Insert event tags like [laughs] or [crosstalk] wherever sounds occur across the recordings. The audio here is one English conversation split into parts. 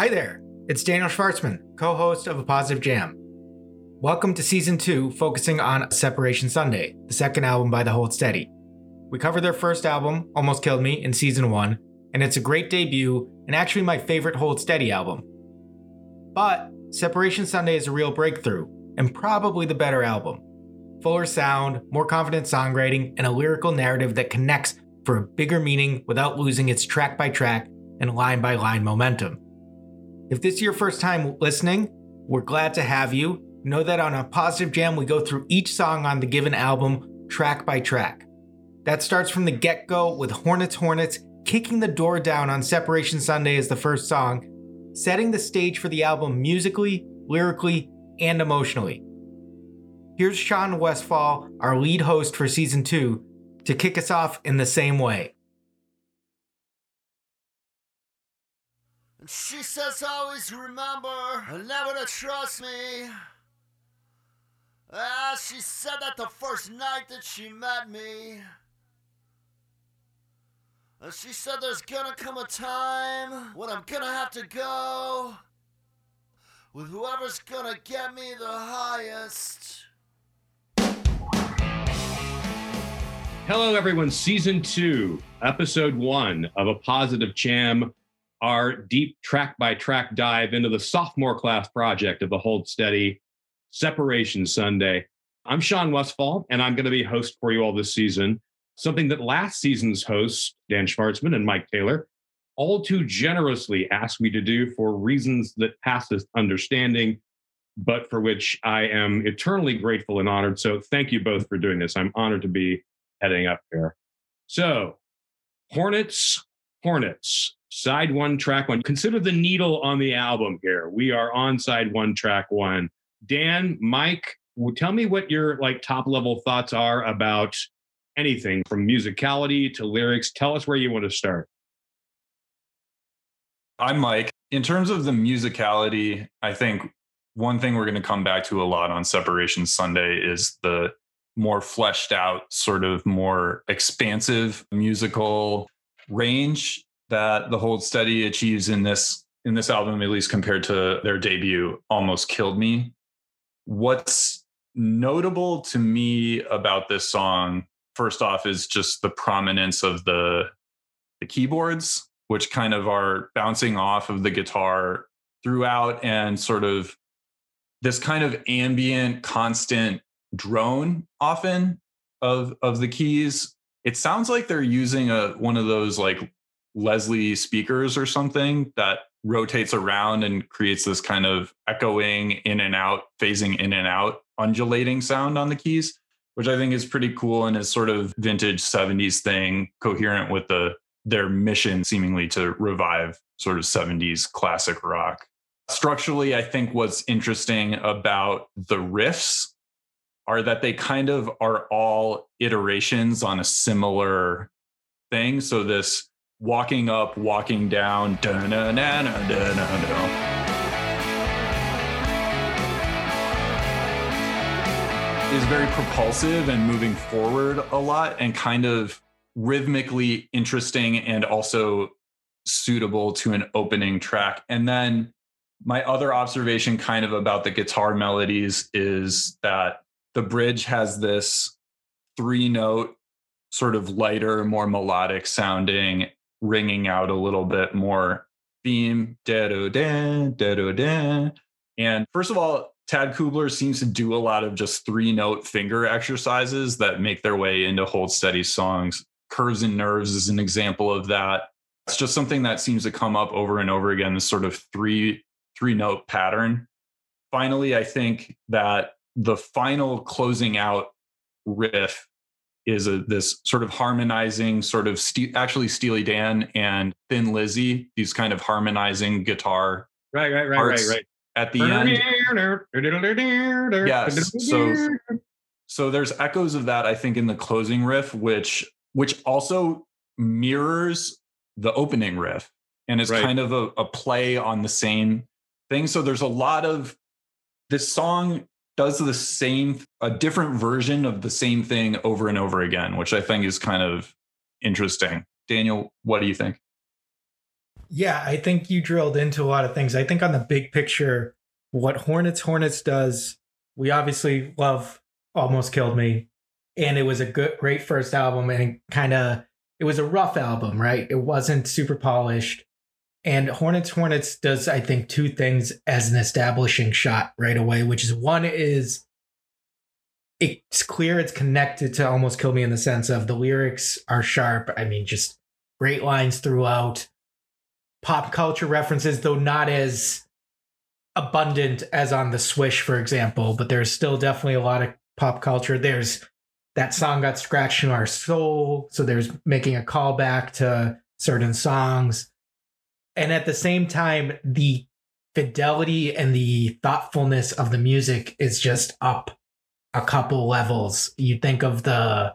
Hi there, it's Daniel Shvartsman, co host of A Positive Jam. Welcome to season two, focusing on Separation Sunday, the second album by The Hold Steady. We covered their first album, Almost Killed Me, in season one, and it's a great debut and actually my favorite Hold Steady album. But Separation Sunday is a real breakthrough, and probably the better album. Fuller sound, more confident songwriting, and a lyrical narrative that connects for a bigger meaning without losing its track by track and line by line momentum. If this is your first time listening, we're glad to have you. Know that on a positive jam, we go through each song on the given album track by track. That starts from the get go with Hornets Hornets kicking the door down on Separation Sunday as the first song, setting the stage for the album musically, lyrically, and emotionally. Here's Shawn Westfall, our lead host for season two, to kick us off in the same way. She says, always remember, never to trust me. Ah, she said that the first night that she met me. And she said there's gonna come a time when I'm gonna have to go with whoever's gonna get me the highest. Hello, everyone. Season two, episode one of A Positive Jam, our deep track by track dive into the sophomore class project of the Hold Steady Separation Sunday. I'm Shawn Westfall, and I'm going to be host for you all this season. Something that last season's hosts, Dan Shvartsman and Mike Taylor, all too generously asked me to do for reasons that passeth understanding, but for which I am eternally grateful and honored. So thank you both for doing this. I'm honored to be heading up here. So, Hornets, Hornets, side one, track one. Consider the needle on the album here. We are on side one, track one. Dan, Mike, tell me what your like top level thoughts are about anything from musicality to lyrics. Tell us where you want to start. I'm Mike. In terms of the musicality, I think one thing we're going to come back to a lot on Separation Sunday is the more fleshed out, sort of more expansive musical range that the Hold Steady achieves in this in this album, at least compared to their debut, Almost Killed Me. What's notable to me about this song, first off, is just the prominence of the the keyboards, which kind of are bouncing off of the guitar throughout and sort of this kind of ambient, constant drone often of of the keys. It sounds like they're using a one of those like Leslie speakers or something that rotates around and creates this kind of echoing in and out, phasing in and out, undulating sound on the keys, which I think is pretty cool and is sort of vintage 70s thing, coherent with the their mission seemingly to revive sort of 70s classic rock. Structurally, I think what's interesting about the riffs are that they kind of are all iterations on a similar thing. So this walking up, walking down, is very propulsive and moving forward a lot and kind of rhythmically interesting and also suitable to an opening track. And then my other observation kind of about the guitar melodies is that the bridge has this three note sort of lighter more melodic sounding ringing out a little bit more theme. And first of all tad kubler seems to do a lot of just three note finger exercises that make their way into hold steady songs. Curves and nerves is an example of that. It's just something that seems to come up over and over again this sort of three three note pattern. Finally i think that the final closing out riff is a, this sort of harmonizing sort of st- actually Steely Dan and Thin Lizzy, these kind of harmonizing guitar. Right, right, right, right, right. At the end. yes. So, so there's echoes of that, I think, in the closing riff, which which also mirrors the opening riff and is right. kind of a, a play on the same thing. So there's a lot of this song does the same a different version of the same thing over and over again which i think is kind of interesting daniel what do you think Yeah, I think you drilled into a lot of things. I think on the big picture, what Hornets Hornets does, we obviously love Almost Killed Me. And it was a good great first album and kind of it was a rough album, right? It wasn't super polished. And Hornets Hornets does, I think, two things as an establishing shot right away, which is one is it's clear it's connected to Almost Kill Me in the sense of the lyrics are sharp. I mean, just great lines throughout. Pop culture references, though not as abundant as on the Swish, for example, but there's still definitely a lot of pop culture. There's that song got scratched in our soul. So there's making a callback to certain songs. And at the same time, the fidelity and the thoughtfulness of the music is just up a couple levels. You think of the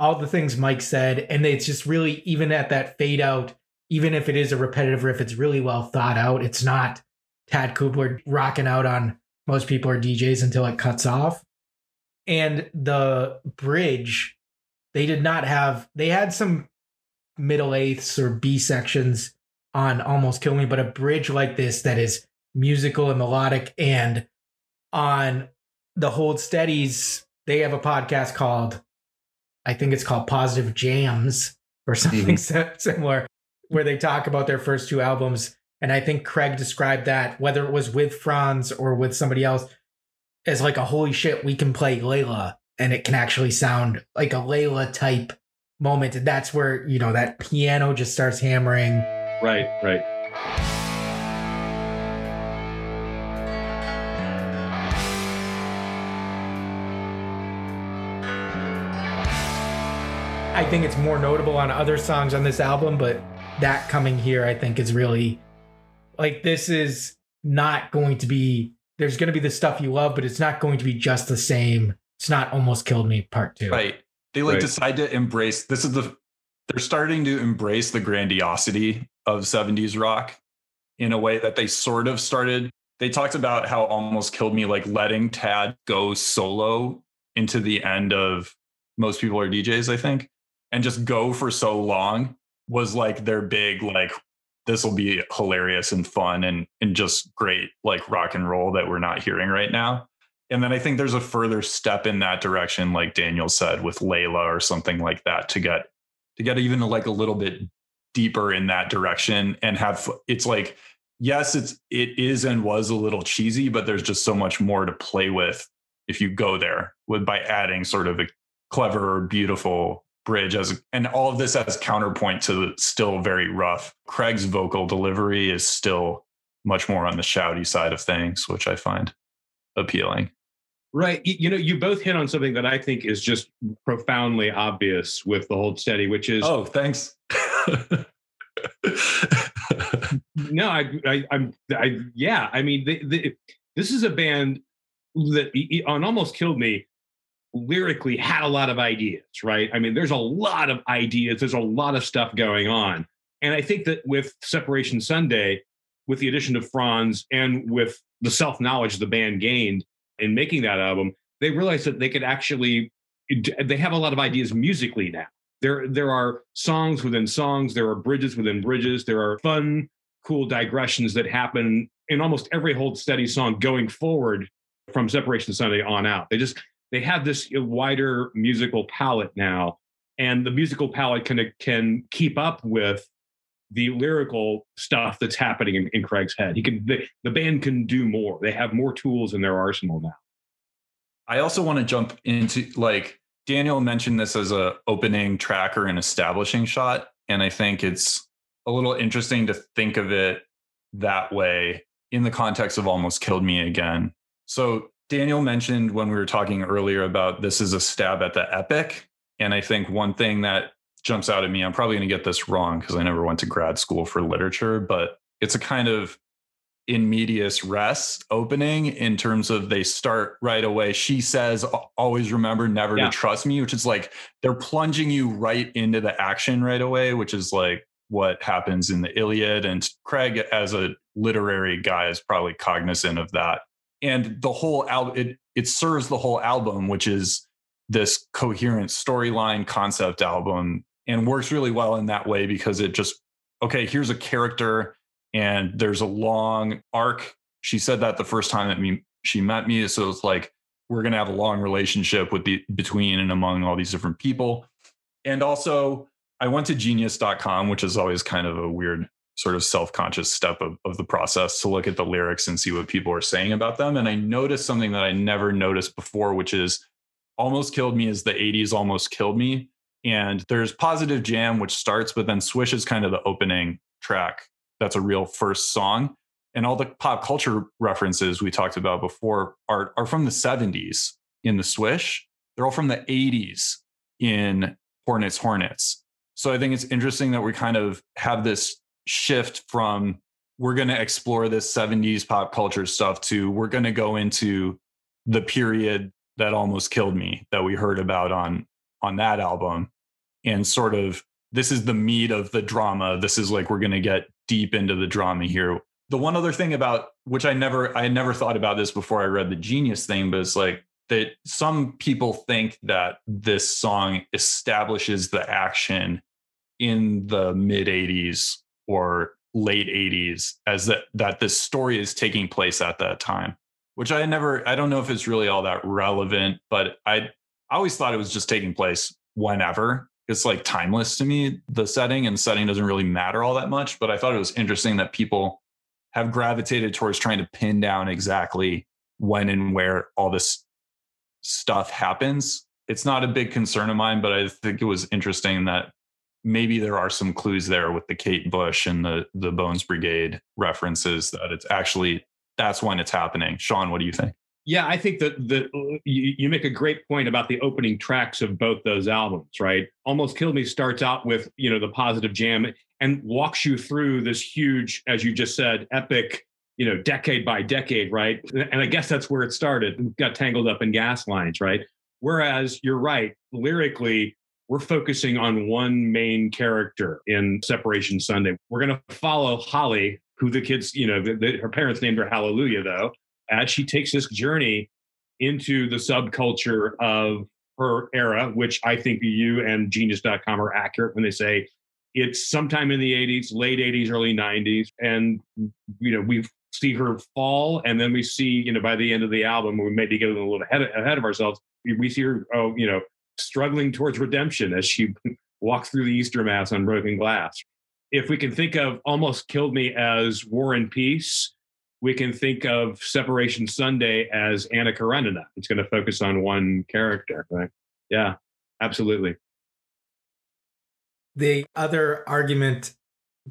all the things Mike said, and it's just really even at that fade out, even if it is a repetitive riff, it's really well thought out. It's not Tad Kubler rocking out on most people are DJs until it cuts off. And the bridge, they did not have they had some middle eighths or B sections on Almost Kill Me, but a bridge like this that is musical and melodic and on the Hold Steadies, they have a podcast called, I think it's called Positive Jams or [laughs] something mm-hmm. similar, where they talk about their first two albums. And I think Craig described that, whether it was with Franz or with somebody else, as like a holy shit, we can play Layla and it can actually sound like a Layla type moment. And that's where, you know, that piano just starts hammering. Right, right. I think it's more notable on other songs on this album, but that coming here, I think, is really like this is not going to be. There's going to be the stuff you love, but it's not going to be just the same. It's not almost killed me part two. Right. They like right. decide to embrace. This is the. They're starting to embrace the grandiosity of 70s rock in a way that they sort of started. They talked about how almost killed me, like letting Tad go solo into the end of most people are DJs, I think and just go for so long was like their big like this will be hilarious and fun and and just great like rock and roll that we're not hearing right now. And then I think there's a further step in that direction, like Daniel said, with Layla or something like that, to get to get even like a little bit deeper in that direction and have it's like yes it's it is and was a little cheesy but there's just so much more to play with if you go there with by adding sort of a clever beautiful bridge as and all of this as counterpoint to the still very rough. Craig's vocal delivery is still much more on the shouty side of things, which I find appealing. Right. You know, you both hit on something that I think is just profoundly obvious with the Hold Steady, which is oh, thanks. [laughs] no, I, I, I'm, I, yeah. I mean, the, the, this is a band that on almost killed me lyrically had a lot of ideas, right? I mean, there's a lot of ideas, there's a lot of stuff going on. And I think that with Separation Sunday, with the addition of Franz and with the self knowledge the band gained in making that album, they realized that they could actually, they have a lot of ideas musically now. There, there are songs within songs, there are bridges within bridges, there are fun, cool digressions that happen in almost every hold steady song going forward from Separation Sunday on out. They just they have this wider musical palette now, and the musical palette can can keep up with the lyrical stuff that's happening in, in Craig's head. He can the, the band can do more. They have more tools in their arsenal now. I also want to jump into like Daniel mentioned this as a opening track or an establishing shot, and I think it's a little interesting to think of it that way in the context of almost killed me again. So Daniel mentioned when we were talking earlier about this is a stab at the epic. And I think one thing that jumps out at me, I'm probably going to get this wrong because I never went to grad school for literature, but it's a kind of in medias res opening in terms of they start right away. She says, always remember never yeah. to trust me, which is like they're plunging you right into the action right away, which is like what happens in the Iliad. And Craig, as a literary guy, is probably cognizant of that and the whole album it, it serves the whole album which is this coherent storyline concept album and works really well in that way because it just okay, here's a character and there's a long arc. She said that the first time that me, she met me. So it's like, we're going to have a long relationship with the between and among all these different people. And also, I went to genius.com, which is always kind of a weird sort of self-conscious step of, of the process to look at the lyrics and see what people are saying about them. And I noticed something that I never noticed before, which is almost killed me is the 80s almost killed me. And there's positive jam, which starts, but then Swish is kind of the opening track. That's a real first song. And all the pop culture references we talked about before are, are from the 70s in the Swish. They're all from the 80s in Hornets Hornets. So I think it's interesting that we kind of have this shift from we're going to explore this 70s pop culture stuff to we're going to go into the period that almost killed me that we heard about on on that album and sort of this is the meat of the drama this is like we're going to get deep into the drama here. The one other thing about which i never i never thought about this before i read the genius thing but it's like that some people think that this song establishes the action in the mid 80s or late 80s as that that this story is taking place at that time which i never i don't know if it's really all that relevant but i i always thought it was just taking place whenever it's like timeless to me the setting and setting doesn't really matter all that much but i thought it was interesting that people have gravitated towards trying to pin down exactly when and where all this stuff happens it's not a big concern of mine but i think it was interesting that maybe there are some clues there with the Kate Bush and the the Bones Brigade references that it's actually that's when it's happening. Shawn, what do you think? Yeah, I think that the uh, you, you make a great point about the opening tracks of both those albums, right? Almost Killed Me starts out with, you know, the positive jam and walks you through this huge, as you just said, epic, you know, decade by decade, right? And I guess that's where it started. got tangled up in gas lines, right? Whereas you're right, lyrically, we're focusing on one main character in Separation Sunday. We're going to follow Holly, who the kids, you know, the, the, her parents named her Hallelujah, though, as she takes this journey into the subculture of her era, which I think you and genius.com are accurate when they say it's sometime in the 80s, late 80s, early 90s. And, you know, we see her fall, and then we see, you know, by the end of the album, we maybe getting a little ahead, ahead of ourselves. We see her, oh, you know, struggling towards redemption as she [laughs] walks through the Easter Mass on broken glass. If we can think of Almost Killed Me as War and Peace, we can think of Separation Sunday as Anna Karenina. It's going to focus on one character, right? Yeah, absolutely. The other argument,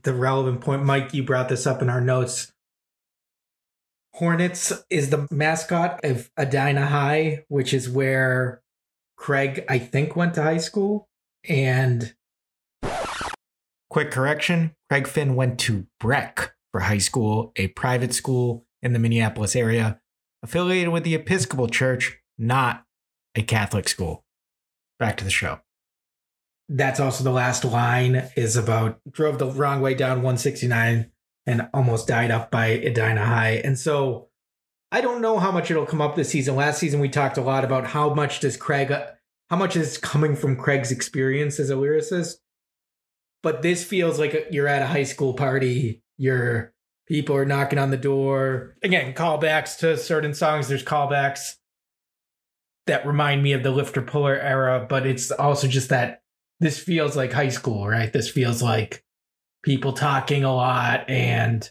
the relevant point, Mike, you brought this up in our notes. Hornets is the mascot of Edina High, which is where Craig, I think, went to high school. And quick correction Craig Finn went to Breck for high school, a private school in the Minneapolis area, affiliated with the Episcopal Church, not a Catholic school. Back to the show. That's also the last line is about drove the wrong way down 169 and almost died up by Edina High. And so I don't know how much it'll come up this season. Last season we talked a lot about how much does Craig how much is coming from Craig's experience as a lyricist. But this feels like you're at a high school party. Your people are knocking on the door. Again, callbacks to certain songs. There's callbacks that remind me of the lifter puller era, but it's also just that this feels like high school, right? This feels like people talking a lot and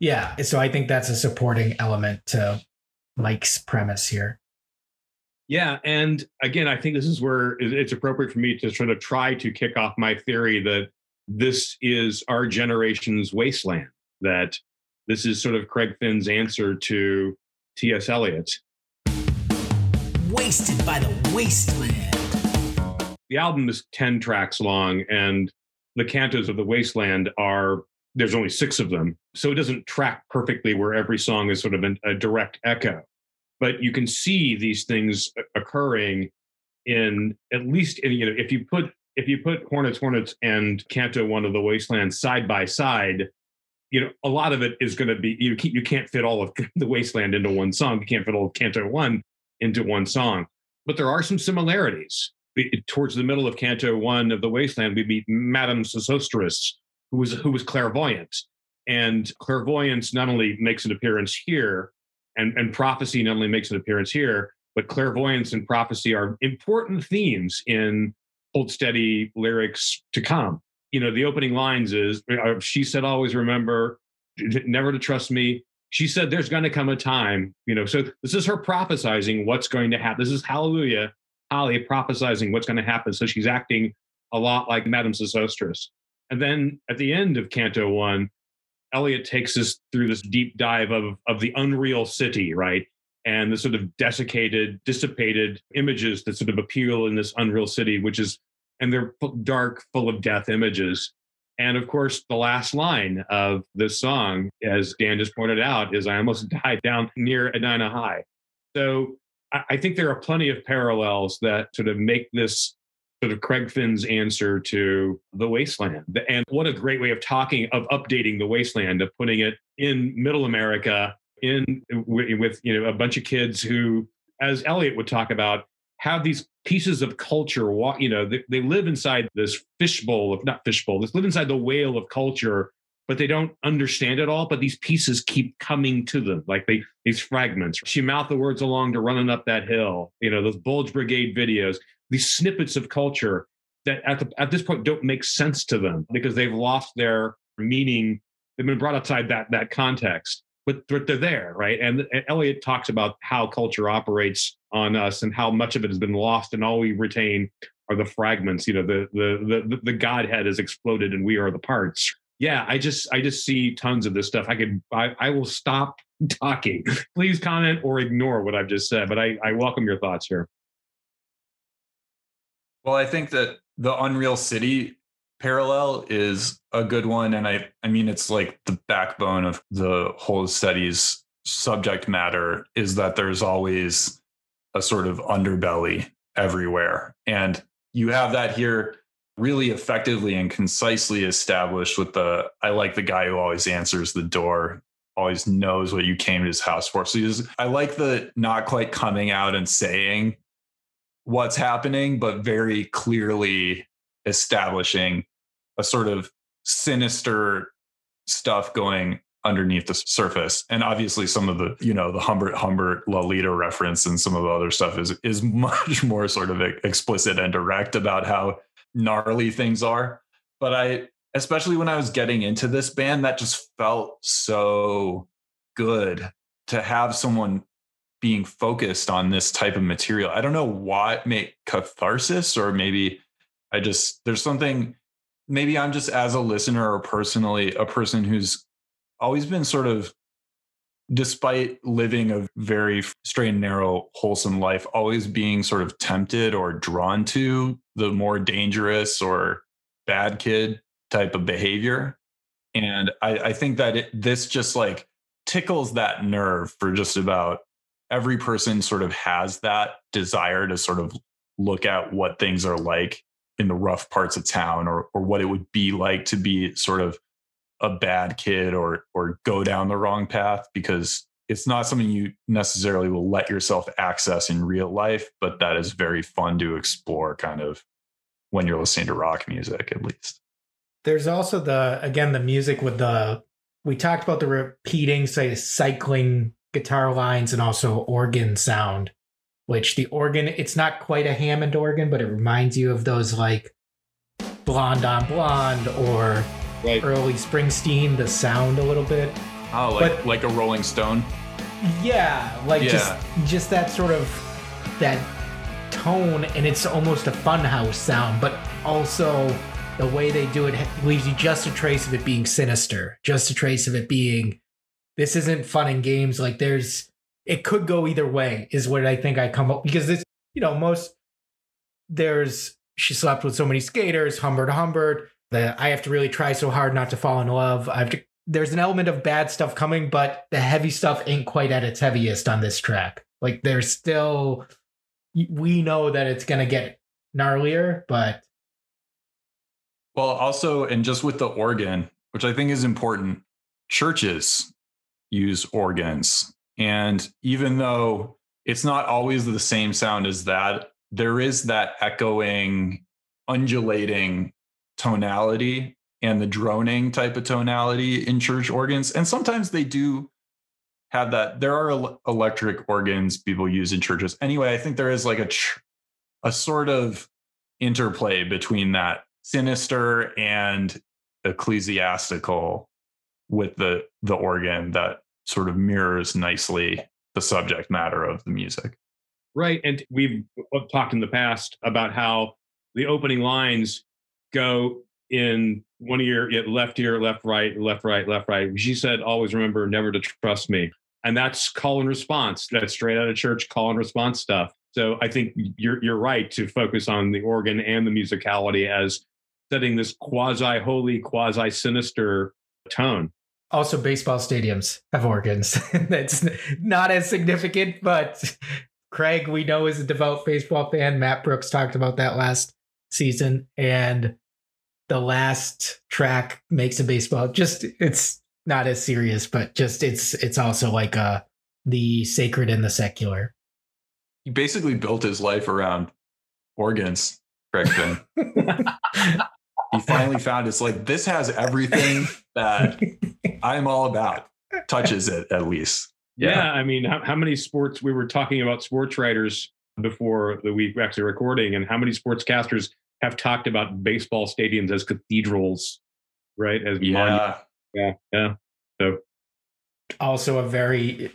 yeah, so I think that's a supporting element to Mike's premise here. Yeah, and again, I think this is where it's appropriate for me to sort of try to kick off my theory that this is our generation's wasteland. That this is sort of Craig Finn's answer to T.S. Eliot. Wasted by the wasteland. The album is 10 tracks long, and the cantos of the wasteland are there's only six of them. So it doesn't track perfectly where every song is sort of an, a direct echo. But you can see these things uh, occurring in at least, in, you know, if you put if you put Hornets, Hornets, and Canto One of the Wasteland side by side, you know, a lot of it is going to be you. Can't, you can't fit all of [laughs] the Wasteland into one song. You can't fit all of Canto One into one song. But there are some similarities. Towards the middle of Canto One of the Wasteland, we meet Madame Sosostris, who was who was clairvoyant. And clairvoyance not only makes an appearance here, and, and prophecy not only makes an appearance here, but clairvoyance and prophecy are important themes in Hold Steady lyrics to come. You know, the opening lines is she said, always remember, never to trust me. She said, there's going to come a time, you know. So this is her prophesizing what's going to happen. This is Hallelujah, Holly prophesizing what's going to happen. So she's acting a lot like Madame Sosostris. And then at the end of Canto One, Eliot takes us through this deep dive of of the unreal city, right? And the sort of desiccated, dissipated images that sort of appeal in this unreal city, which is, and they're dark, full of death images. And of course, the last line of this song, as Dan just pointed out, is I almost [laughs] died down near Edina High. So I think there are plenty of parallels that sort of make this sort of Craig Finn's answer to the wasteland. And what a great way of talking, of updating the wasteland, of putting it in middle America, in with you know a bunch of kids who, as Eliot would talk about, have these pieces of culture. You know, they, they live inside this fishbowl of not fishbowl. They live inside the whale of culture, but they don't understand it all. But these pieces keep coming to them, like they these fragments. She mouthed the words along to running up that hill. You know, those Bones Brigade videos these snippets of culture that at, the, at this point don't make sense to them because they've lost their meaning. They've been brought outside that that context, but they're there, right? And Eliot talks about how culture operates on us and how much of it has been lost, and all we retain are the fragments. You know, the the the the Godhead has exploded, and we are the parts. Yeah, I just I just see tons of this stuff. I could I, I will stop [laughs] talking. Please comment or ignore what I've just said, but I, I welcome your thoughts here. Well, I think that the Unreal City parallel is a good one. And I, I mean, it's like the backbone of the Hold Steady's subject matter is that there's always a sort of underbelly everywhere. And you have that here really effectively and concisely established with the I like the guy who always answers the door, always knows what you came to his house for. So just, I like the not quite coming out and saying what's happening, but very clearly establishing a sort of sinister stuff going underneath the surface. And obviously some of the, you know, the Humbert Humbert Lolita reference and some of the other stuff is is [laughs] much more sort of explicit and direct about how gnarly things are. But I especially when I was getting into this band, that just felt so good to have someone being focused on this type of material. I don't know what make catharsis or maybe I just there's something maybe I'm just as a listener or personally a person who's always been sort of despite living a very straight and narrow wholesome life always being sort of tempted or drawn to the more dangerous or bad kid type of behavior. And i, I think that it, this just like tickles that nerve for just about every person sort of has that desire to sort of look at what things are like in the rough parts of town or or what it would be like to be sort of a bad kid or or go down the wrong path because it's not something you necessarily will let yourself access in real life but that is very fun to explore kind of when you're listening to rock music at least. There's also the again the music with the we talked about the repeating say cycling guitar lines and also organ sound, which the organ, it's not quite a Hammond organ, but it reminds you of those like Blonde on Blonde or right. early Springsteen, the sound a little bit. Oh, like, but, like a Rolling Stone? Yeah, like yeah. just just that sort of that tone and it's almost a funhouse sound, but also the way they do it leaves you just a trace of it being sinister, just a trace of it being this isn't fun and games. Like there's, it could go either way, is what I think I come up because this, you know, most there's she slept with so many skaters, Humbert Humbert. I have to really try so hard not to fall in love. I have. There's an element of bad stuff coming, but the heavy stuff ain't quite at its heaviest on this track. Like there's still, we know that it's gonna get gnarlier, but well, also, and just with the organ, which I think is important, churches use organs. And even though it's not always the same sound as that, there is that echoing, undulating tonality and the droning type of tonality in church organs. And sometimes they do have that. There are electric organs people use in churches. Anyway, I think there is like a a sort of interplay between that sinister and ecclesiastical with the the organ that sort of mirrors nicely the subject matter of the music. Right. And we've uh, talked in the past about how the opening lines go in one ear, left ear, left, right, left, right, left, right. She said, always remember never to trust me. And that's call and response. That's straight out of church call and response stuff. So I think you're you're right to focus on the organ and the musicality as setting this quasi holy, quasi sinister tone. Also, baseball stadiums have organs. [laughs] That's not as significant, but Craig, we know, is a devout baseball fan. Matt Brooks talked about that last season, and the last track makes a baseball. Just it's not as serious, but just it's it's also like uh the sacred and the secular. He basically built his life around organs, Craig Finn. [laughs] he [laughs] finally found it's like this has everything that [laughs] I'm all about. Touches it at least. Yeah, Yeah. I mean, how, how many sports we were talking about sports writers before the week we're actually recording, and how many sportscasters have talked about baseball stadiums as cathedrals, right? As monuments. Yeah. yeah, yeah. So also a very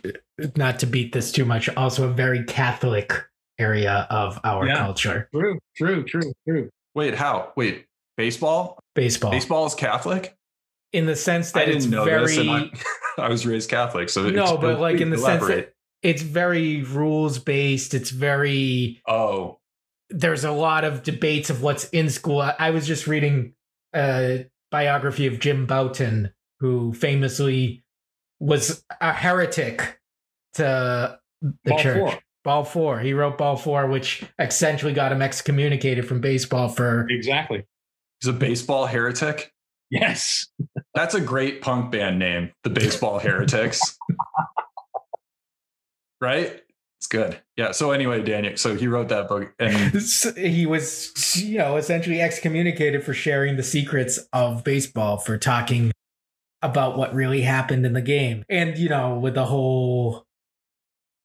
not to beat this too much also a very catholic area of our Yeah. culture True, true, true, true. Wait, how? Wait, baseball? baseball Baseball is Catholic? in the sense I that didn't it's know very this. And I, [laughs] I was raised Catholic, so no but like in the please sense that it's very rules based it's very Oh, there's a lot of debates of what's in school I- i was just reading a biography of jim Bouton who famously was a heretic to the Ball church four. Ball four. He wrote Ball four, which essentially got him excommunicated from baseball for. Exactly. He's a baseball heretic. Yes. That's a great punk band name, the Baseball Heretics. [laughs] right? It's good. Yeah. So anyway, Daniel, so he wrote that book and he was, you know, essentially excommunicated for sharing the secrets of baseball, for talking about what really happened in the game. And, you know, with the whole,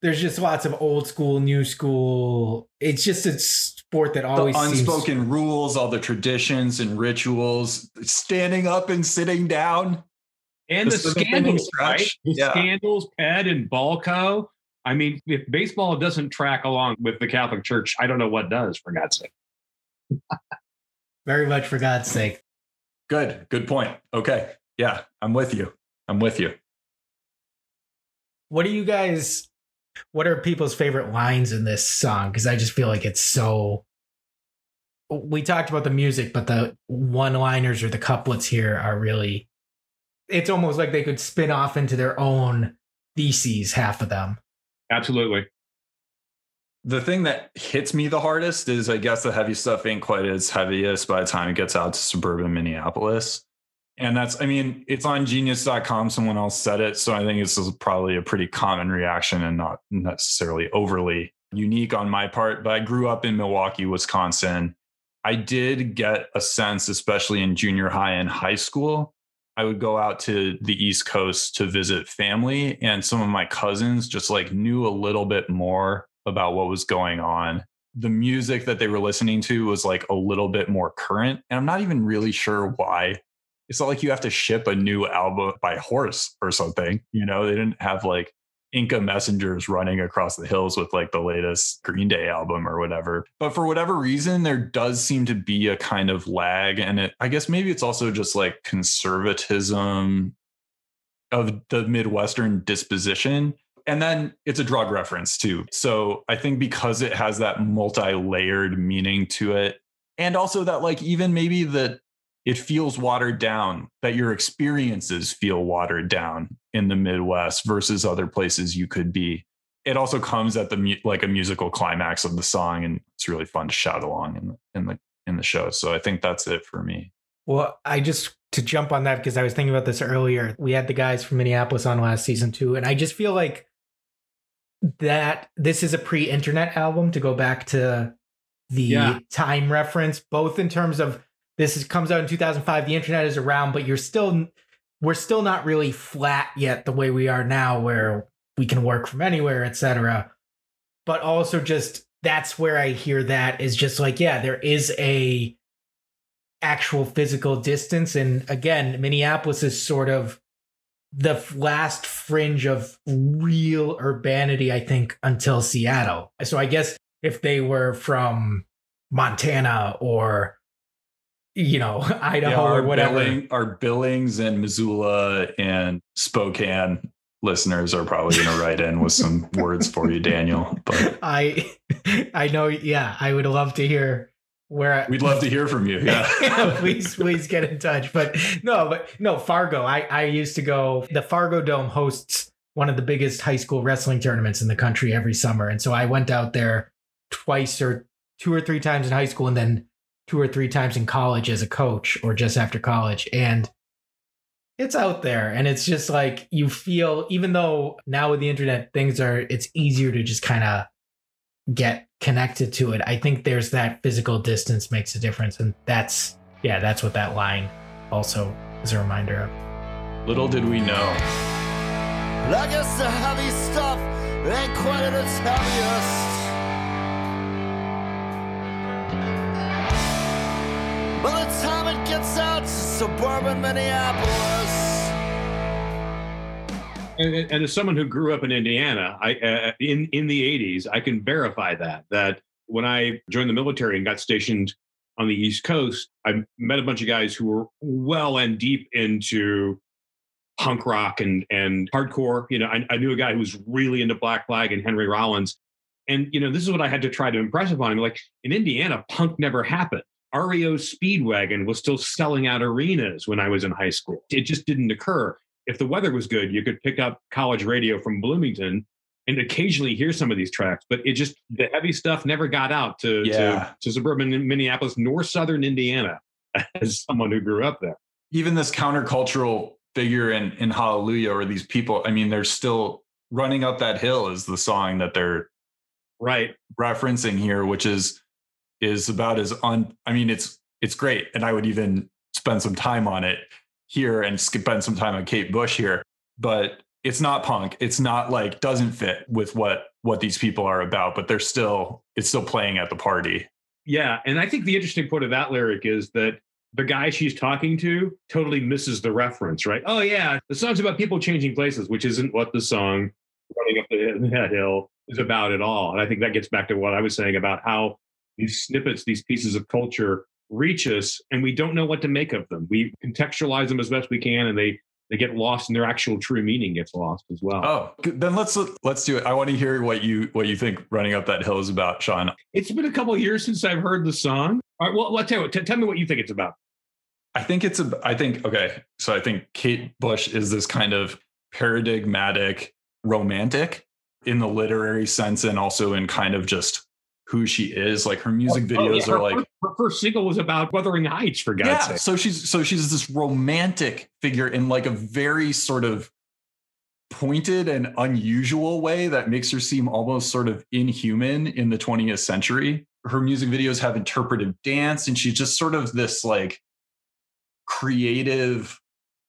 there's just lots of old school, new school. It's just a sport that the always seems- unspoken rules, all the traditions and rituals, standing up and sitting down. And the the scandals, winning right? The Yeah. scandals, Ped and Balco. I mean, if baseball doesn't track along with the Catholic Church, I don't know what does, for God's sake. [laughs] very much for God's sake. Good. Good point. Okay. Yeah. I'm with you. I'm with you. What do you guys? What are people's favorite lines in this song? Because I just feel like it's so. We talked about the music, but the one-liners or the couplets here are really. It's almost like they could spin off into their own theses. Half of them. Absolutely. The thing that hits me the hardest is I guess the heavy stuff ain't quite as heaviest by the time it gets out to suburban Minneapolis. And that's, I mean, it's on genius.com. Someone else said it. So I think this is probably a pretty common reaction and not necessarily overly unique on my part. But I grew up in Milwaukee, Wisconsin. I did get a sense, especially in junior high and high school. I would go out to the East Coast to visit family, and some of my cousins just like knew a little bit more about what was going on. The music that they were listening to was like a little bit more current. And I'm not even really sure why. It's not like you have to ship a new album by horse or something. You know, they didn't have like Inca messengers running across the hills with like the latest Green Day album or whatever. But for whatever reason, there does seem to be a kind of lag. And it, I guess maybe it's also just like conservatism of the Midwestern disposition. And then it's a drug reference too. So I think because it has that multi layered meaning to it, and also that, like, even maybe that it feels watered down, that your experiences feel watered down in the Midwest versus other places you could be. It also comes at the mu- like a musical climax of the song, and it's really fun to shout along in the in the in the show. So I think that's it for me. Well, I just to jump on that because I was thinking about this earlier. We had the guys from Minneapolis on last season too, and I just feel like that this is a pre-internet album to go back to the Yeah. time reference, both in terms of this is, comes out in 2005. The internet is around, but you're still we're still not really flat yet the way we are now, where we can work from anywhere, etc. But also just that's where I hear that is just like yeah, there is a actual physical distance, and again, Minneapolis is sort of the last fringe of real urbanity, I think, until Seattle. So I guess if they were from Montana or you know [laughs] Idaho Yeah, or whatever, Billing, our Billings and Missoula and Spokane listeners are probably going to write in with some [laughs] words for you, Daniel. But I [laughs] I know. Yeah, I would love to hear where. I, we'd love to hear from you. Yeah. please, please get in touch. But no, but no, Fargo. I I used to go. The Fargo Dome hosts one of the biggest high school wrestling tournaments in the country every summer, and so I went out there twice or two or three times in high school, and then two or three times in college as a coach or just after college, and it's out there and it's just like you feel even though now with the internet things are it's easier to just kind of get connected to it i think there's that physical distance makes a difference and that's yeah that's what that line also is a reminder of Little did we know. I guess the heavy stuff ain't quite at its heaviest. By the time it gets out to suburban Minneapolis. And, and as someone who grew up in Indiana, I uh, in in the '80s, I can verify that. That when I joined the military and got stationed on the East Coast, I met a bunch of guys who were well and deep into punk rock and and hardcore. You know, I, I knew a guy who was really into Black Flag and Henry Rollins. And you know, this is what I had to try to impress upon him. Like in Indiana, punk never happened. REO Speedwagon was still selling out arenas when I was in high school. It just didn't occur. If the weather was good, you could pick up college radio from Bloomington and occasionally hear some of these tracks, but it just the heavy stuff never got out to Yeah. to, to suburban Minneapolis nor southern Indiana [laughs] as someone who grew up there. Even this countercultural figure in, in Hallelujah or these people, I mean, they're still running up that hill is the song that they're Right. referencing here, which is is about as un I mean, it's it's great. And I would even spend some time on it here and spend some time on Kate Bush here. But it's not punk. It's not like doesn't fit with what what these people are about, but they're still it's still playing at the party. Yeah. And I think the interesting point of that lyric is that the guy she's talking to totally misses the reference, right? Oh, yeah. The song's about people changing places, which isn't what the song Running Up the Hill is about at all. And I think that gets back to what I was saying about how these snippets, these pieces of culture reach us and we don't know what to make of them. We contextualize them as best we can and they they get lost and their actual true meaning gets lost as well. Oh, then let's let's do it. I want to hear what you what you think running up that hill is about, Shawn. It's been a couple of years since I've heard the song. All right, well, let's tell you what, t- tell me what you think it's about. I think it's a I think okay. So I think Kate Bush is this kind of paradigmatic romantic in the literary sense and also in kind of just who she is. Like her music Oh, videos yeah, are like her first single was about Wuthering Heights, for God's yeah. sake. So she's so she's this romantic figure in like a very sort of pointed and unusual way that makes her seem almost sort of inhuman in the 20th century. Her music videos have interpretive dance, and she's just sort of this like creative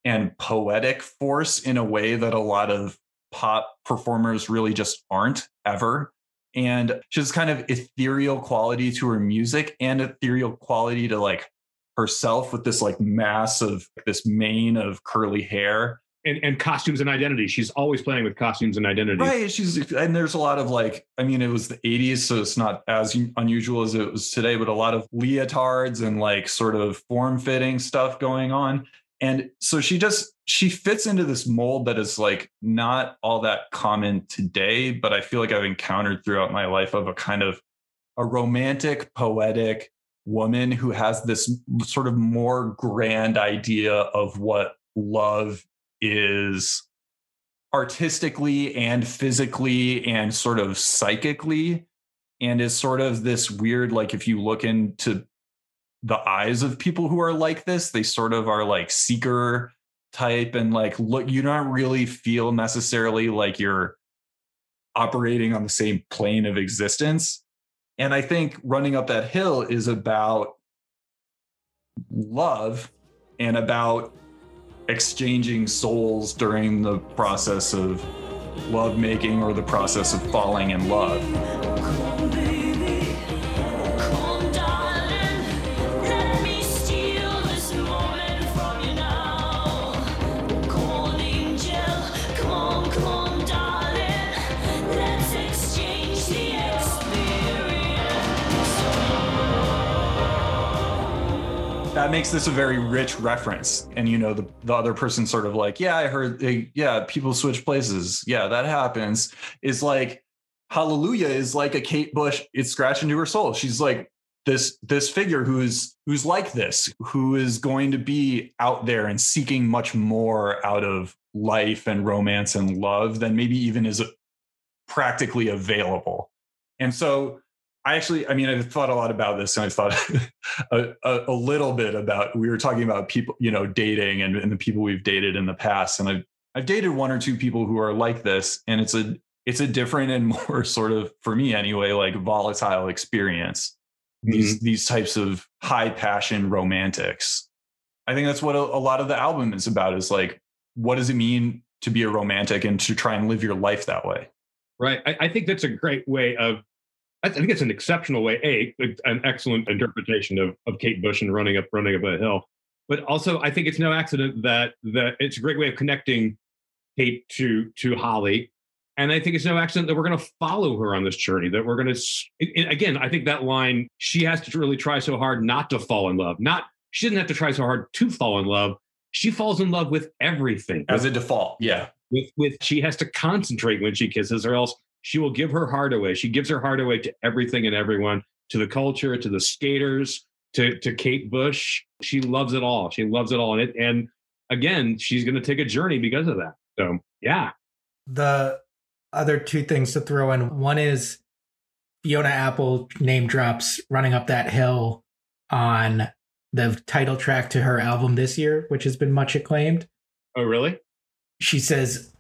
and poetic force in a way that a lot of pop performers really just aren't ever. And she has kind of ethereal quality to her music and ethereal quality to like herself with this like mass of this mane of curly hair. And, and costumes and identity. She's always playing with costumes and identity. Right. She's and there's a lot of like, I mean, it was the 80s, so it's not as unusual as it was today, but a lot of leotards and like sort of form-fitting stuff going on. And so she just she fits into this mold that is like not all that common today, but I feel like I've encountered throughout my life of a kind of a romantic, poetic woman who has this sort of more grand idea of what love is artistically and physically and sort of psychically. And is sort of this weird like if you look into the eyes of people who are like this they sort of are like seeker type and like look you don't really feel necessarily like you're operating on the same plane of existence and i think running up that hill is about love and about exchanging souls during the process of love making or the process of falling in love. Makes this a very rich reference. And you know the, the other person sort of like yeah i heard they, yeah people switch places. Yeah that happens. Is like hallelujah is like a kate bush it's scratching into her soul. She's like this this figure who's who's like this who is going to be out there and seeking much more out of life and romance and love than maybe even is practically available. And so I actually, I mean, I've thought a lot about this, and I've thought [laughs] a, a, a, little bit about. We were talking about people, you know, dating and, and the people we've dated in the past, and I've I've dated one or two people who are like this, and it's a it's a different and [laughs] more sort of, for me anyway, like volatile experience. Mm-hmm. These these types of high passion romantics. I think that's what a, a lot of the album is about. Is like, what does it mean to be a romantic and to try and live your life that way? Right. I, I think that's a great way of I think it's an exceptional way, a an excellent interpretation of, of Kate Bush and running up running up a hill. But also, I think it's no accident that that it's a great way of connecting Kate to to Holly, and I think it's no accident that we're going to follow her on this journey. That we're going to again, I think that line she has to really try so hard not to fall in love. Not she doesn't have to try so hard to fall in love. She falls in love with everything as a default. Yeah, with with she has to concentrate when she kisses, or else she will give her heart away. She gives her heart away to everything and everyone, to the culture, to the skaters, to to Kate Bush. She loves it all. She loves it all. And it and again, she's going to take a journey because of that. So yeah. The other two things to throw in. One is Fiona Apple name drops running up that hill on the title track to her album this year, which has been much acclaimed. Oh, really? She says,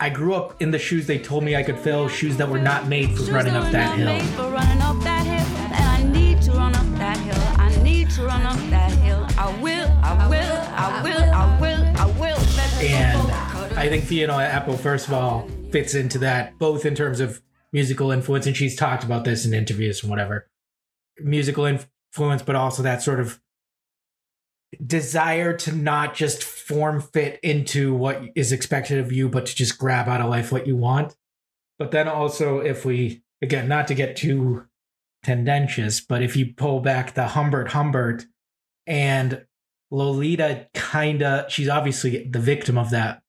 I grew up in the shoes they told me I could fill, shoes that were not made for running up that hill. For running up that hill, and I need to run up that hill. I need to run up that hill. I will, I will, I will, I will, I will. And I think Fiona Apple, first of all, fits into that, both in terms of musical influence, and she's talked about this in interviews and whatever. Musical influence, but also that sort of desire to not just form fit into what is expected of you, but to just grab out of life what you want. But then also, if we, again, not to get too tendentious, but if you pull back the Humbert Humbert and Lolita kind of, she's obviously the victim of that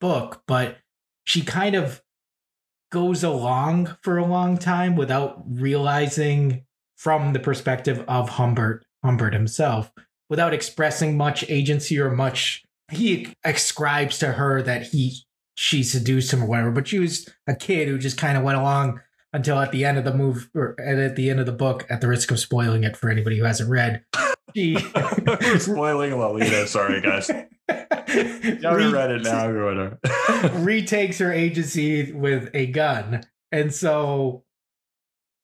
book, but she kind of goes along for a long time without realizing from the perspective of Humbert Humbert himself without expressing much agency or much he ascribes to her that he she seduced him or whatever but she was a kid who just kind of went along until at the end of the move or at the end of the book at the risk of spoiling it for anybody who hasn't read she [laughs] spoiling lolita sorry guys. [laughs] Y'all Re- read it now whatever [laughs] retakes her agency with a gun. And so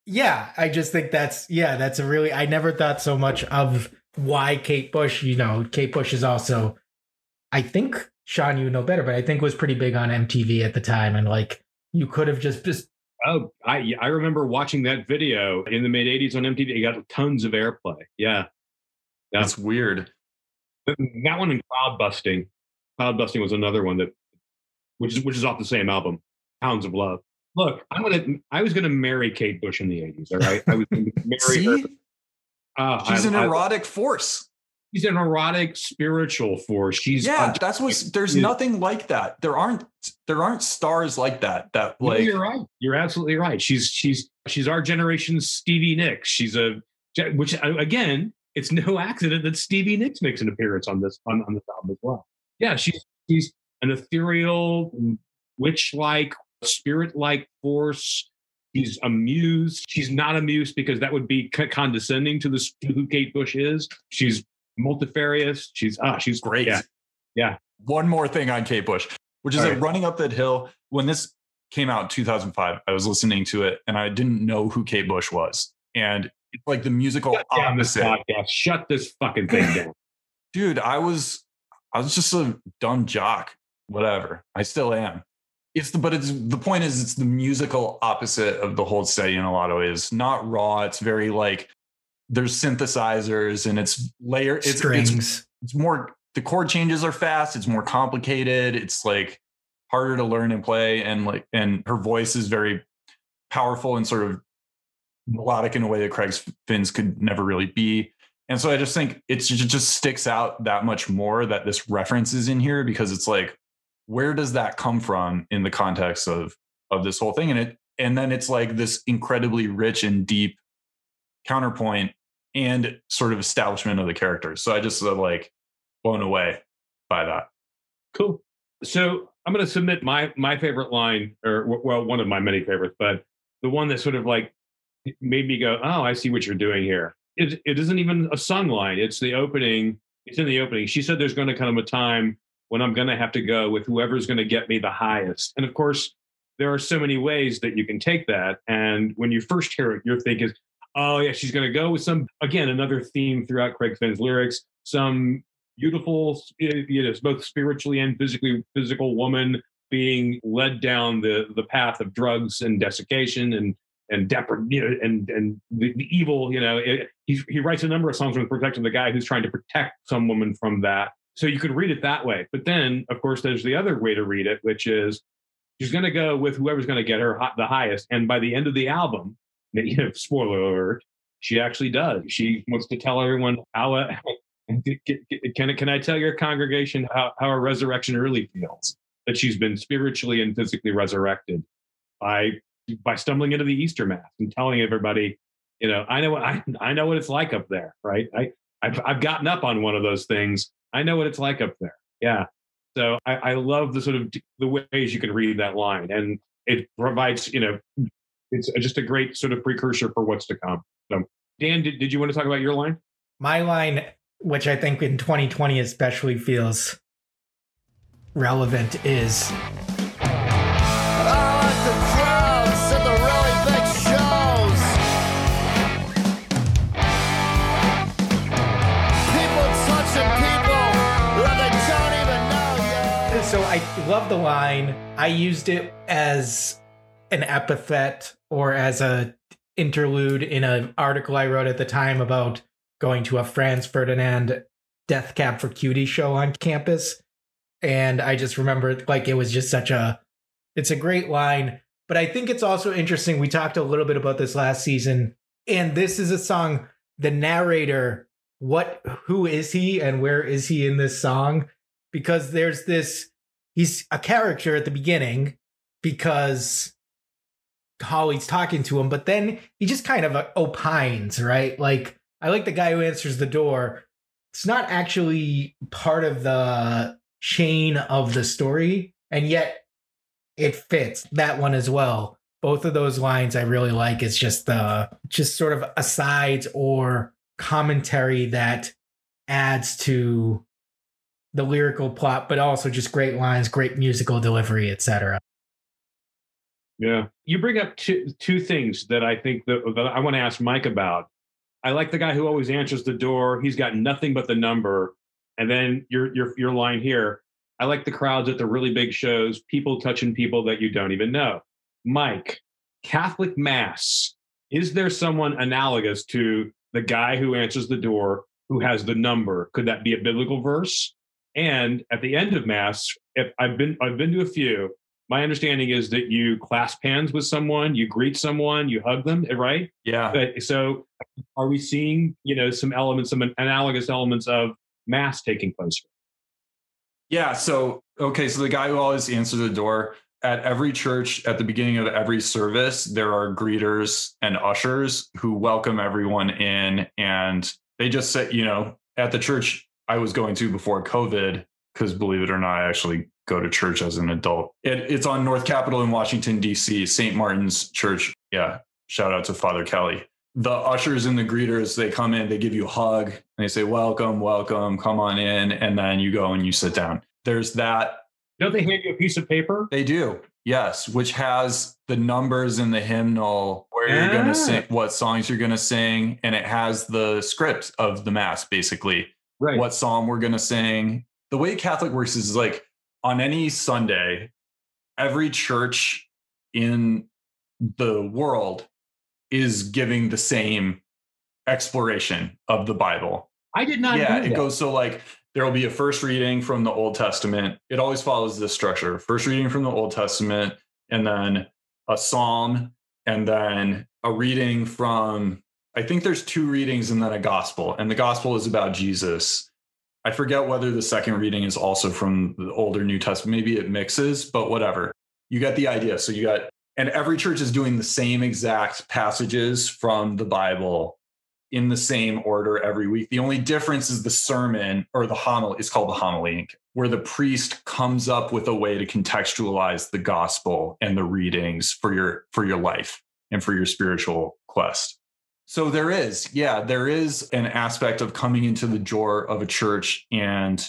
yeah i just think that's yeah that's a really i never thought so much of why Kate Bush, you know, Kate Bush is also, I think, Shawn, you know better, but I think was pretty big on MTV at the time. And like, you could have just, just, Oh, I I remember watching that video in the mid '80s on MTV. It got tons of airplay. Yeah, yeah. that's weird. That one and Cloudbusting. Cloud Busting was another one that, which is which is off the same album, Hounds of Love. Look, I'm gonna. I was gonna marry Kate Bush in the '80s. All right, I was gonna marry her. Uh, she's I, an erotic I, force. She's an erotic spiritual force. She's yeah. that's what. There's nothing like that. There aren't. There aren't stars like that. That like. No, you're right. You're absolutely right. She's she's she's our generation's Stevie Nicks. She's a which again, it's no [laughs] accident that Stevie Nicks makes an appearance on this on, on this album as well. Yeah, she's she's an ethereal, witch-like, spirit-like force She's amused. She's not amused because that would be condescending to the to who Kate Bush is. She's multifarious. She's ah, she's great. Yeah. yeah. One more thing on Kate Bush, which is like running up that hill. When this came out in 2005, I was listening to it and I didn't know who Kate Bush was. And it's like the musical Shut down this opposite. podcast. Shut this fucking thing down. [clears throat] Dude, I was I was just a dumb jock. Whatever. I still am. It's the but it's the point is it's the musical opposite of the Hold Steady in a lot of ways. Not raw. It's very like there's synthesizers and it's layer it's, it's Strings. it's more the chord changes are fast it's more complicated it's like harder to learn and play and like and her voice is very powerful and sort of melodic in a way that Craig Finn's could never really be and so i just think it's, it just sticks out that much more that this reference is in here because it's like where does that come from in the context of of this whole thing and it and then it's like this incredibly rich and deep counterpoint and sort of establishment of the characters so i just uh, like blown away by that. Cool. So I'm going to submit my my favorite line, or well, one of my many favorites, but the one that sort of like made me go, "Oh, I see what you're doing here." It it isn't even a sung line; it's the opening. It's in the opening. She said, "There's going to come a time when I'm going to have to go with whoever's going to get me the highest." And of course, there are so many ways that you can take that. And when you first hear it, your think is, "Oh yeah, she's going to go with some." Again, another theme throughout Craig Finn's lyrics. Some beautiful, you know, both spiritually and physically physical woman being led down the the path of drugs and desiccation and and depre- you know, and and the, the evil. You know, it, he he writes a number of songs with protection of the guy who's trying to protect some woman from that. So you could read it that way. But then, of course, there's the other way to read it, which is she's going to go with whoever's going to get her hot, the highest. And by the end of the album, [laughs] you know, spoiler alert, she actually does. She wants to tell everyone how. Uh, [laughs] can, can I tell your congregation how, how a resurrection really feels? That she's been spiritually and physically resurrected by by stumbling into the Easter Mass and telling everybody, you know, I know what [laughs] I, I know what it's like up there, right? I I've, I've gotten up on one of those things. I know what it's like up there. Yeah. So I, I love the sort of the ways you can read that line, and it provides, you know, it's just a great sort of precursor for what's to come. So, Dan, did, did you want to talk about your line? My line, which I think in 2020 especially feels relevant, is love the line. I used it as an epithet or as a interlude in an article I wrote at the time about going to a Franz Ferdinand Death Cab for Cutie show on campus. And I just remember like it was just such a it's a great line. But I think it's also interesting. We talked a little bit about this last season. And this is a song, the narrator, what who is he and where is he in this song? Because there's this he's a character at the beginning because Holly's talking to him, but then he just kind of uh, opines, right? Like, I like the guy who answers the door. It's not actually part of the chain of the story, and yet it fits that one as well. Both of those lines I really like. It's just the just sort of asides or commentary that adds to the lyrical plot, but also just great lines, great musical delivery, etc. Yeah. You bring up two two things that I think that, that I want to ask Mike about. I like the guy who always answers the door. He's got nothing but the number. And then your your your line here. I like the crowds at the really big shows, people touching people that you don't even know. Mike, Catholic Mass. Is there someone analogous to the guy who answers the door who has the number? Could that be a biblical verse? And at the end of Mass, if I've been I've been to a few, my understanding is that you clasp hands with someone, you greet someone, you hug them, right? Yeah. But so are we seeing, you know, some elements, some analogous elements of mass taking place? Yeah. So, okay. So the guy who always answers the door at every church, at the beginning of every service, there are greeters and ushers who welcome everyone in. And they just say, you know, at the church I was going to before COVID, because believe it or not, I actually go to church as an adult. It, it's on North Capitol in Washington, D.C., St. Martin's Church. Yeah. Shout out to Father Kelly. The ushers and the greeters, they come in, they give you a hug, and they say, Welcome, welcome, come on in. And then you go and you sit down. There's that. Don't they hand you a piece of paper? They do, yes, which has the numbers in the hymnal where where you're going Ah. to sing, what songs you're going to sing, and it has the script of the mass basically. Right. What psalm we're going to sing. The way Catholic works is like on any Sunday, every church in the world is giving the same exploration of the Bible. I did not yeah, it goes so like there will be a first reading from the Old Testament. It always follows this structure: first reading from the Old Testament, and then a psalm, and then a reading from. I think there's two readings and then a gospel, and the gospel is about Jesus. I forget whether the second reading is also from the older New Testament. Maybe it mixes, but whatever. You get the idea. So you got, and every church is doing the same exact passages from the Bible in the same order every week. The only difference is the sermon or the homily. It's called the homily, where the priest comes up with a way to contextualize the gospel and the readings for your for your life and for your spiritual quest. So there is, yeah, there is an aspect of coming into the door of a church and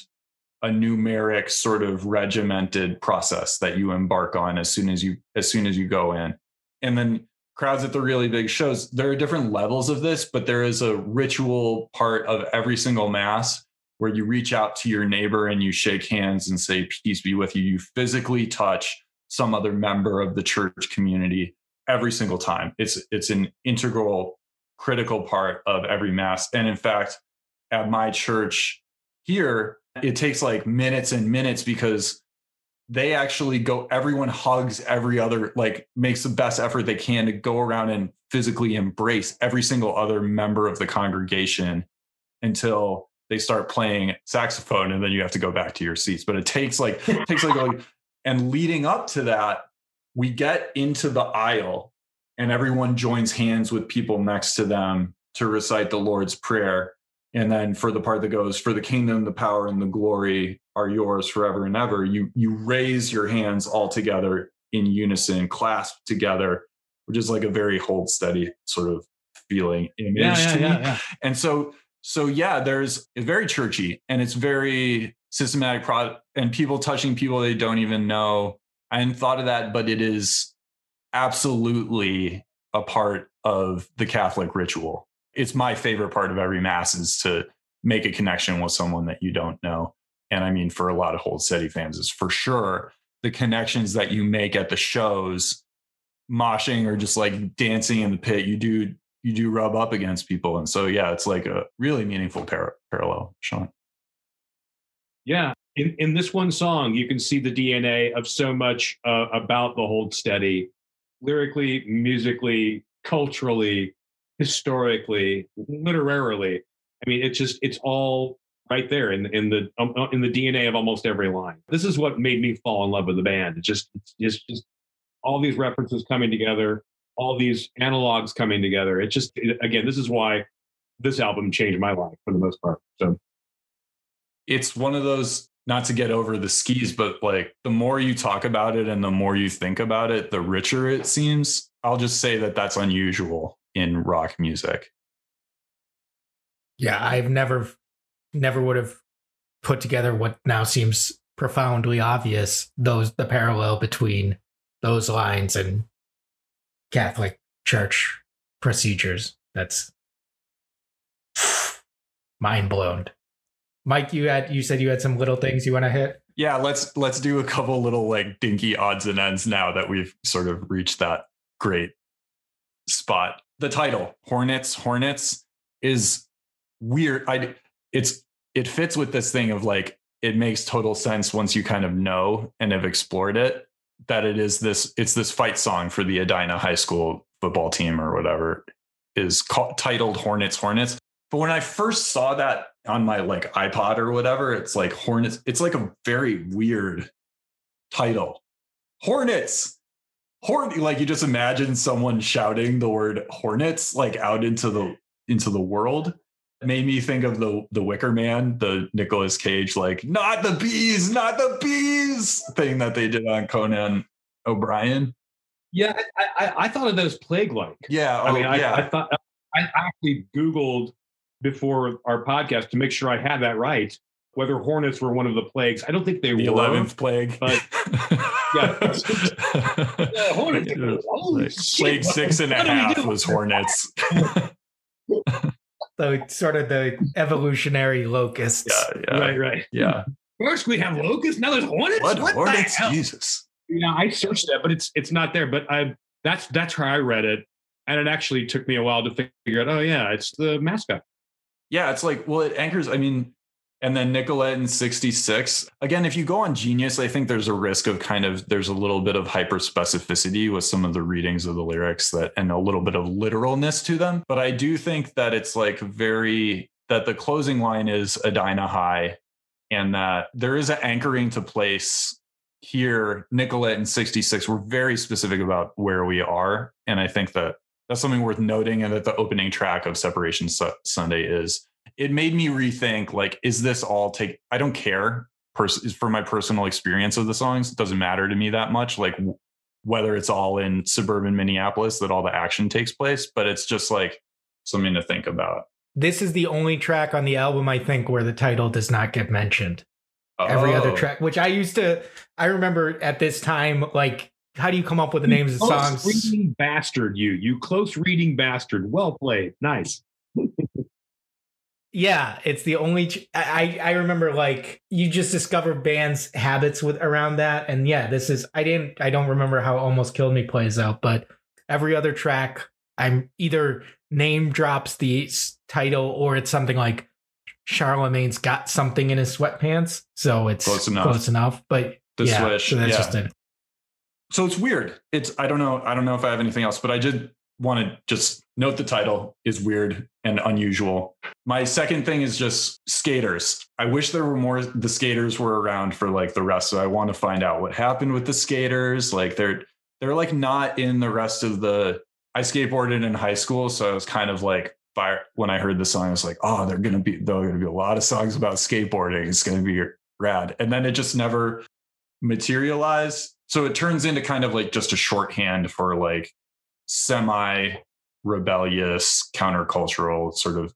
a numeric sort of regimented process that you embark on as soon as you as soon as you go in. And then crowds at the really big shows, there are different levels of this, but there is a ritual part of every single mass where you reach out to your neighbor and you shake hands and say peace be with you. You physically touch some other member of the church community every single time. It's it's an integral critical part of every mass. And in fact, at my church here, it takes like minutes and minutes because they actually go everyone hugs every other like makes the best effort they can to go around and physically embrace every single other member of the congregation until they start playing saxophone and then you have to go back to your seats but it takes like it takes like, like [laughs] and leading up to that we get into the aisle and everyone joins hands with people next to them to recite the lord's prayer. And then for the part that goes for the kingdom the power and the glory are yours forever and ever you you raise your hands all together in unison clasped together which is like a very hold steady sort of feeling image yeah, yeah, to me yeah, and so so yeah there's it's very churchy and it's very systematic pro and people touching people they don't even know. I hadn't thought of that but it is absolutely a part of the catholic ritual. It's my favorite part of every mass is to make a connection with someone that you don't know. And i mean for a lot of hold steady fans is for sure the connections that you make at the shows moshing or just like dancing in the pit you do you do rub up against people. And so yeah it's like a really meaningful par- parallel Shawn. Yeah. In, in this one song, you can see the DNA of so much uh, about the Hold Steady, lyrically, musically, culturally, historically, literarily. I mean, it's just it's all right there in in the um, uh, in the DNA of almost every line. This is what made me fall in love with the band. It's just it's just, just all these references coming together, all these analogs coming together. It just it- again, this is why this album changed my life for the most part. So it's one of those not to get over the skis but like the more you talk about it and the more you think about it the richer it seems i'll just say that that's unusual in rock music Yeah, I've never, never would have put together what now seems profoundly obvious. Those the parallel between those lines and Catholic Church procedures. That's [sighs] mind blown. Mike, you had you said you had some little things you want to hit. yeah let's let's do a couple little like dinky odds and ends now that we've sort of reached that great spot. The title hornets hornets is weird. I it's it fits with this thing of like it makes total sense once you kind of know and have explored it that it is this it's this fight song for the edina high school football team or whatever is called, titled hornets hornets but when i first saw that on my like ipod or whatever it's like hornets it's like a very weird title. Hornets! Horn like you just imagine someone shouting the word hornets like out into the into the world. It made me think of the the wicker man the Nicolas cage like not the bees not the bees! thing that they did on conan o'brien. Yeah, I, I, I thought of those plague like. yeah I oh, mean, I, yeah. I thought I actually Googled before our podcast to make sure I had that right. whether hornets were one of the plagues. I don't think they The were. eleventh plague. but- [laughs] Yeah. Yeah, hornets. Holy Like, shit, plague what- six and a what do we half do? was hornets. [laughs] The sort of the evolutionary locusts. yeah, yeah, Right, right. yeah. First we have locusts, now there's hornets. What, What, hornets? the hell? Jesus. Yeah, I searched that, but it's it's not there. But I that's that's how I read it, and it actually took me a while to figure out. Oh yeah, it's the mascot. Yeah, it's like, well, it anchors, I mean, and then Nicollet in 66. Again, if you go on Genius, I think there's a risk of kind of there's a little bit of hyper specificity with some of the readings of the lyrics that and a little bit of literalness to them. But I do think that it's like very that the closing line is Edina High and that there is an anchoring to place here. Nicollet in 66, we're very specific about where we are. And I think that that's something worth noting and that the opening track of separation Su- sunday is it made me rethink like is this all take i don't care pers- for my personal experience of the songs it doesn't matter to me that much like w- whether it's all in suburban minneapolis that all the action takes place but it's just like something to think about This is the only track on the album, I think, where the title does not get mentioned. Every other Oh. track, which I used to, I remember at this time, like, how do you come up with the names of Close songs? reading bastard, you you close reading bastard. Well played, nice. [laughs] Yeah, it's the only. ch- I I I remember like you just discover bands' habits with around that, and yeah, this is. I didn't. I don't remember how Almost Killed Me plays out, but every other track, I'm either name drops the s- title or it's something like Charlemagne's got something in his sweatpants, so it's Close enough. Close enough, but The yeah, swish, so that's yeah. just it. So it's weird. It's i don't know i don't know if i have anything else but i did want to just note the title is weird and unusual. My second thing is just skaters. I wish there were more the skaters were around for like the rest so i want to find out what happened with the skaters. Like they're they're like not in the rest of the i skateboarded in high school so i was kind of like fire when i heard the song i was like oh they're gonna be there are gonna be a lot of songs about skateboarding. It's gonna be rad. And then it just never materialized. So it turns into kind of like just a shorthand for like semi rebellious, countercultural, sort of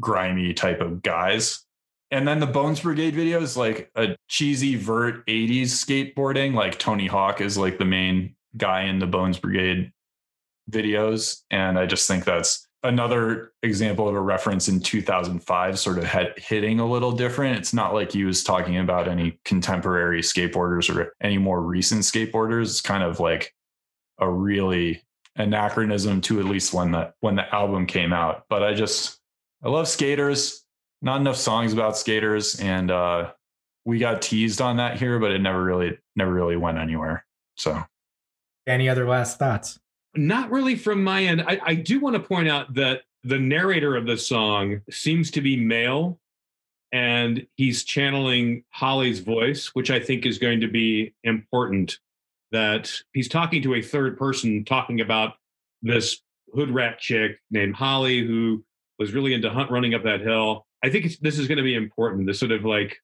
grimy type of guys. And then the Bones Brigade video is like a cheesy vert 80s skateboarding. Like Tony Hawk is like the main guy in the Bones Brigade videos. And I just think that's another example of a reference in 2005 sort of had, hitting a little different. It's not like he was talking about any contemporary skateboarders or any more recent skateboarders. It's kind of like a really anachronism to at least when the when the album came out. But I just I love skaters. Not enough songs about skaters and uh we got teased on that here, but it never really never really went anywhere. So Any other last thoughts? Not really from my end. I, I do want to point out that the narrator of the song seems to be male and he's channeling Holly's voice, which I think is going to be important. That he's talking to a third person, talking about this hood rat chick named Holly who was really into hunt running up that hill. I think this is going to be important. This sort of like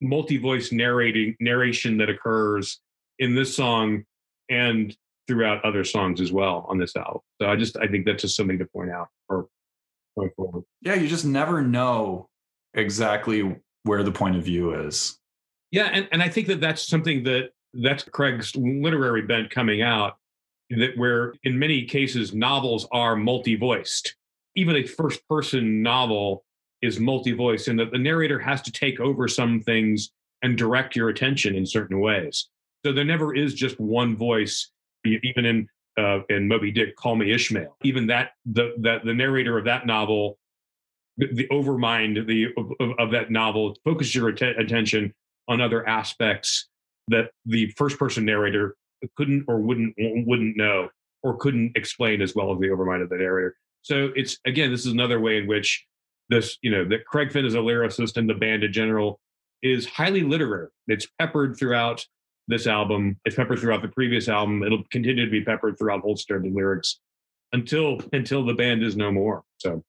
multi-voice narrating narration that occurs in this song and throughout other songs as well on this album. So I just I think that's just something to point out for going forward. yeah, you just never know exactly where the point of view is. Yeah, and, and I think that that's something that that's Craig's literary bent coming out that where in many cases novels are multi-voiced. Even a first-person novel is multi-voiced, and that the narrator has to take over some things and direct your attention in certain ways. So there never is just one voice, even in uh, in Moby Dick, Call Me Ishmael. Even that the that the narrator of that novel, the, the overmind the of, of- that novel focuses your atten- attention on other aspects that the first person narrator couldn't or wouldn't wouldn't know or couldn't explain as well as the overmind of the narrator. So it's again, this is another way in which this, you know, that Craig Finn is a lyricist and the band in general is highly literary. It's peppered throughout this album. It's peppered throughout the previous album. It'll continue to be peppered throughout Holster the lyrics until until the band is no more. So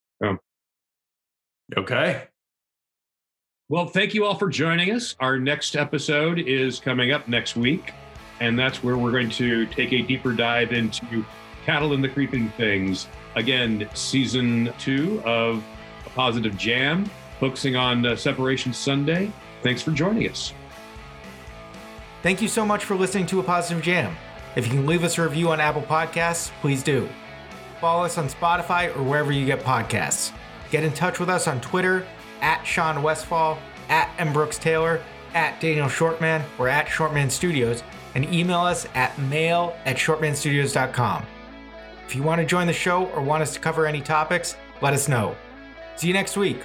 Okay. Well, thank you all for joining us. Our next episode is coming up next week, and that's where we're going to take a deeper dive into Cattle and the Creeping Things. Again, season two of A Positive Jam. focusing on uh, Separation Sunday. Thanks for joining us. Thank you so much for listening to A Positive Jam. If you can leave us a review on Apple Podcasts, please do. Follow us on Spotify or wherever you get podcasts. Get in touch with us on Twitter at Shawn Westfall, at M. Brooks Taylor, at Daniel Shvartsman, or at Shvartsman Studios, and email us at mail at shvartsmanstudios.com. If you want to join the show or want us to cover any topics, let us know. See you next week.